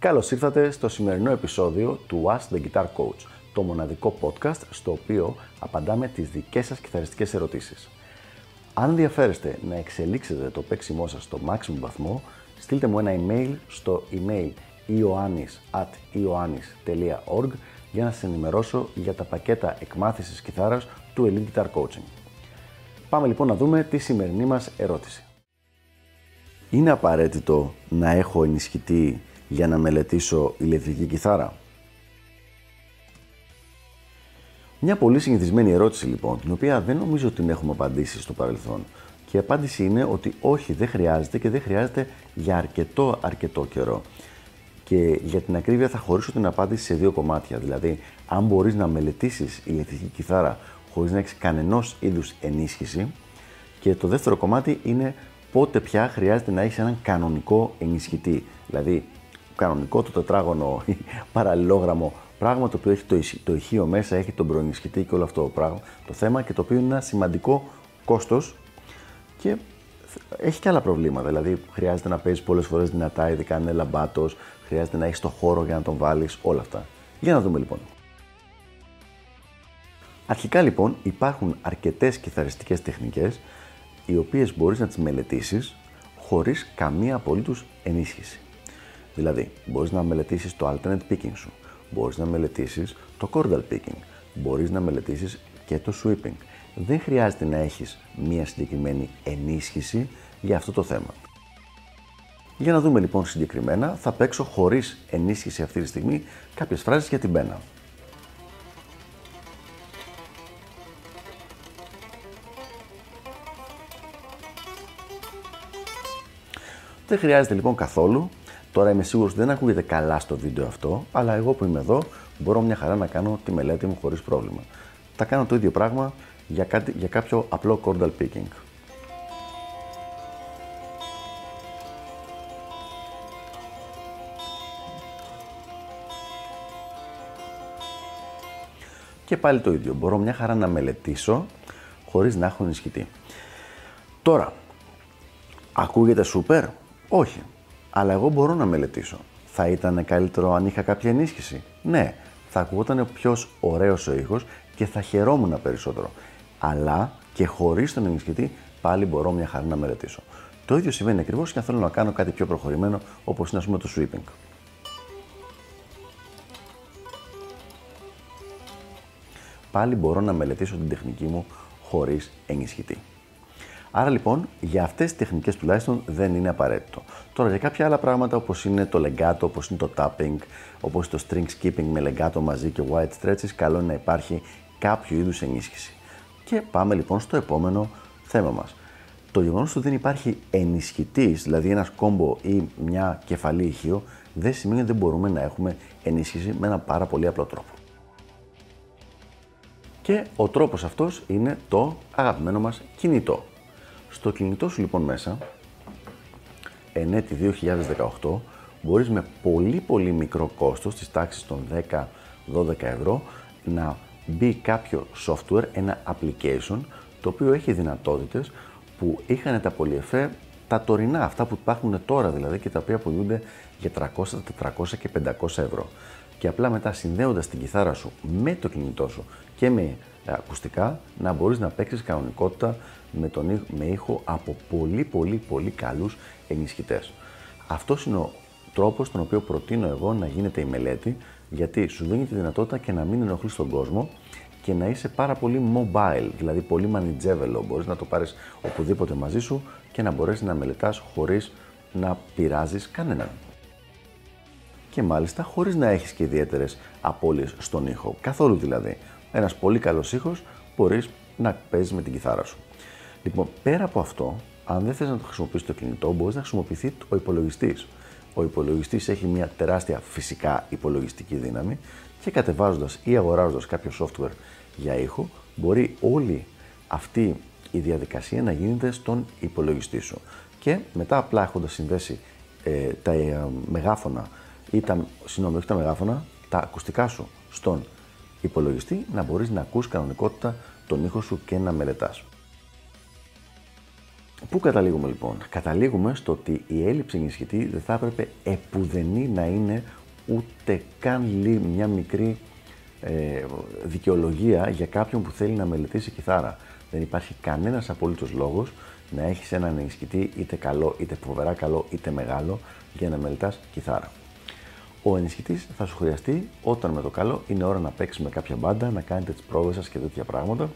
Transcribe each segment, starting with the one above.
Καλώς ήρθατε στο σημερινό επεισόδιο του Ask the Guitar Coach, το μοναδικό podcast στο οποίο απαντάμε τις δικές σας κιθαριστικές ερωτήσεις. Αν ενδιαφέρεστε να εξελίξετε το παίξιμό σας στο maximum βαθμό, στείλτε μου ένα email στο email ioannis.ioannis.org για να σας ενημερώσω για τα πακέτα εκμάθησης κιθάρας του Elite Guitar Coaching. Πάμε λοιπόν να δούμε τη σημερινή μας ερώτηση. Είναι απαραίτητο να έχω ενισχυτή για να μελετήσω ηλεκτρική κιθάρα. Μια πολύ συνηθισμένη ερώτηση λοιπόν, την οποία δεν νομίζω ότι την έχουμε απαντήσει στο παρελθόν. Και η απάντηση είναι ότι όχι, δεν χρειάζεται και δεν χρειάζεται για αρκετό αρκετό καιρό. Και για την ακρίβεια θα χωρίσω την απάντηση σε δύο κομμάτια. Δηλαδή, αν μπορείς να μελετήσεις ηλεκτρική κιθάρα χωρίς να έχεις κανενός είδους ενίσχυση. Και το δεύτερο κομμάτι είναι πότε πια χρειάζεται να έχεις έναν κανονικό ενισχυτή. Δηλαδή, κανονικό το τετράγωνο ή παραλληλόγραμμο πράγμα το οποίο έχει το, το ηχείο μέσα, έχει τον προενισχυτή και όλο αυτό το πράγμα, το θέμα και το οποίο είναι ένα σημαντικό κόστος και έχει και άλλα προβλήματα. Δηλαδή, χρειάζεται να παίζει πολλές φορές δυνατά, ειδικά αν είναι λαμπάτος, χρειάζεται να έχεις το χώρο για να τον βάλεις, όλα αυτά. Για να δούμε λοιπόν. Αρχικά λοιπόν υπάρχουν αρκετές κιθαριστικές τεχνικές οι οποίες μπορείς να τις μελετήσεις χωρίς καμία απολύτως ενίσχυση. Δηλαδή, μπορείς να μελετήσεις το alternate picking σου, μπορείς να μελετήσεις το chordal picking, μπορείς να μελετήσεις και το sweeping. Δεν χρειάζεται να έχεις μία συγκεκριμένη ενίσχυση για αυτό το θέμα. Για να δούμε λοιπόν συγκεκριμένα, θα παίξω χωρίς ενίσχυση αυτή τη στιγμή κάποιες φράσεις για την πένα. Δεν χρειάζεται λοιπόν καθόλου. Τώρα είμαι σίγουρος ότι δεν ακούγεται καλά στο βίντεο αυτό, αλλά εγώ που είμαι εδώ μπορώ μια χαρά να κάνω τη μελέτη μου χωρίς πρόβλημα. Θα κάνω το ίδιο πράγμα για, κάτι, για κάποιο απλό chordal picking. Και πάλι το ίδιο. Μπορώ μια χαρά να μελετήσω χωρίς να έχω ενισχυτεί. Τώρα, ακούγεται super; Όχι. Αλλά εγώ μπορώ να μελετήσω. Θα ήταν καλύτερο αν είχα κάποια ενίσχυση. Ναι. Θα ακούγονταν πιο ωραίος ο ήχος και θα χαιρόμουν περισσότερο. Αλλά και χωρίς τον ενισχυτή πάλι μπορώ μια χαρά να μελετήσω. Το ίδιο συμβαίνει ακριβώς και αν θέλω να κάνω κάτι πιο προχωρημένο όπως είναι ας πούμε το sweeping. Πάλι μπορώ να μελετήσω την τεχνική μου χωρίς ενισχυτή. Άρα λοιπόν για αυτές τις τεχνικές τουλάχιστον δεν είναι απαραίτητο. Τώρα για κάποια άλλα πράγματα όπως είναι το legato, όπως είναι το tapping, όπως το string skipping με legato μαζί και white stretches, καλό είναι να υπάρχει κάποιο είδους ενίσχυση. Και πάμε λοιπόν στο επόμενο θέμα μας. Το γεγονός ότι δεν υπάρχει ενισχυτής, δηλαδή ένας κόμπο ή μια κεφαλή ηχείο, δεν σημαίνει ότι δεν μπορούμε να έχουμε ενίσχυση με ένα πάρα πολύ απλό τρόπο. Και ο τρόπος αυτός είναι το αγαπημένο μας κινητό. Στο κινητό σου λοιπόν μέσα, ενέτη 2018, μπορείς με πολύ πολύ μικρό κόστος, της τάξης των 10-12 ευρώ, να μπει κάποιο software, ένα application, το οποίο έχει δυνατότητες που είχαν τα πολυεφέ τα τωρινά, αυτά που υπάρχουν τώρα δηλαδή και τα οποία πουλούνται για 300, 400 και 500 ευρώ. Και απλά μετά συνδέοντας την κιθάρα σου με το κινητό σου και με ακουστικά, να μπορείς να παίξεις κανονικότητα με, τον, με ήχο από πολύ πολύ πολύ καλούς ενισχυτές. Αυτός είναι ο τρόπος τον οποίο προτείνω εγώ να γίνεται η μελέτη γιατί σου δίνει τη δυνατότητα και να μην ενοχλείς τον κόσμο και να είσαι πάρα πολύ mobile, δηλαδή πολύ manageable. Μπορείς να το πάρεις οπουδήποτε μαζί σου και να μπορέσεις να μελετάς χωρίς να πειράζεις κανέναν. Και μάλιστα χωρίς να έχεις και ιδιαίτερες απώλειες στον ήχο, καθόλου δηλαδή. Ένας πολύ καλός ήχος μπορείς να παίζεις με την κιθάρα σου. Λοιπόν, πέρα από αυτό, αν δεν θες να το χρησιμοποιήσεις το κινητό, μπορείς να χρησιμοποιηθεί ο υπολογιστής. Ο υπολογιστής έχει μια τεράστια φυσικά υπολογιστική δύναμη και κατεβάζοντας ή αγοράζοντας κάποιο software για ήχο, μπορεί όλη αυτή η διαδικασία να γίνεται στον υπολογιστή σου. Και μετά απλά έχοντας συνδέσει ε, τα ε, μεγάφωνα ή τα, συγγνώμη, όχι τα μεγάφωνα, τα ακουστικά σου στον υπολογιστή, να μπορείς να ακούς κανονικότητα τον ήχο σου και να μελετάς. Πού καταλήγουμε λοιπόν; Καταλήγουμε στο ότι η έλλειψη ενισχυτή δεν θα έπρεπε επουδενή να είναι ούτε καν μια μικρή ε, δικαιολογία για κάποιον που θέλει να μελετήσει κιθάρα. Δεν υπάρχει κανένας απολύτως λόγος να έχεις έναν ενισχυτή είτε καλό, είτε φοβερά καλό, είτε μεγάλο για να μελετάς κιθάρα. Ο ενισχυτής θα σου χρειαστεί όταν με το καλό είναι ώρα να παίξεις με κάποια μπάντα, να κάνετε τις πρόοδε σας και τέτοια πράγματα.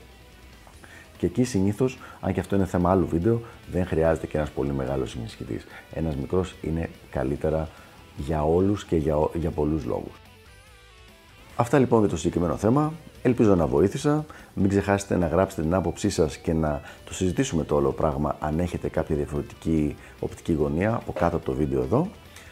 Και εκεί συνήθως, αν και αυτό είναι θέμα άλλου βίντεο, δεν χρειάζεται και ένας πολύ μεγάλος ενισχυτής. Ένας μικρός είναι καλύτερα για όλους και για, για πολλούς λόγους. Αυτά λοιπόν για το συγκεκριμένο θέμα. Ελπίζω να βοήθησα. Μην ξεχάσετε να γράψετε την άποψή σας και να το συζητήσουμε το όλο πράγμα αν έχετε κάποια διαφορετική οπτική γωνία από κάτω από το βίντεο εδώ.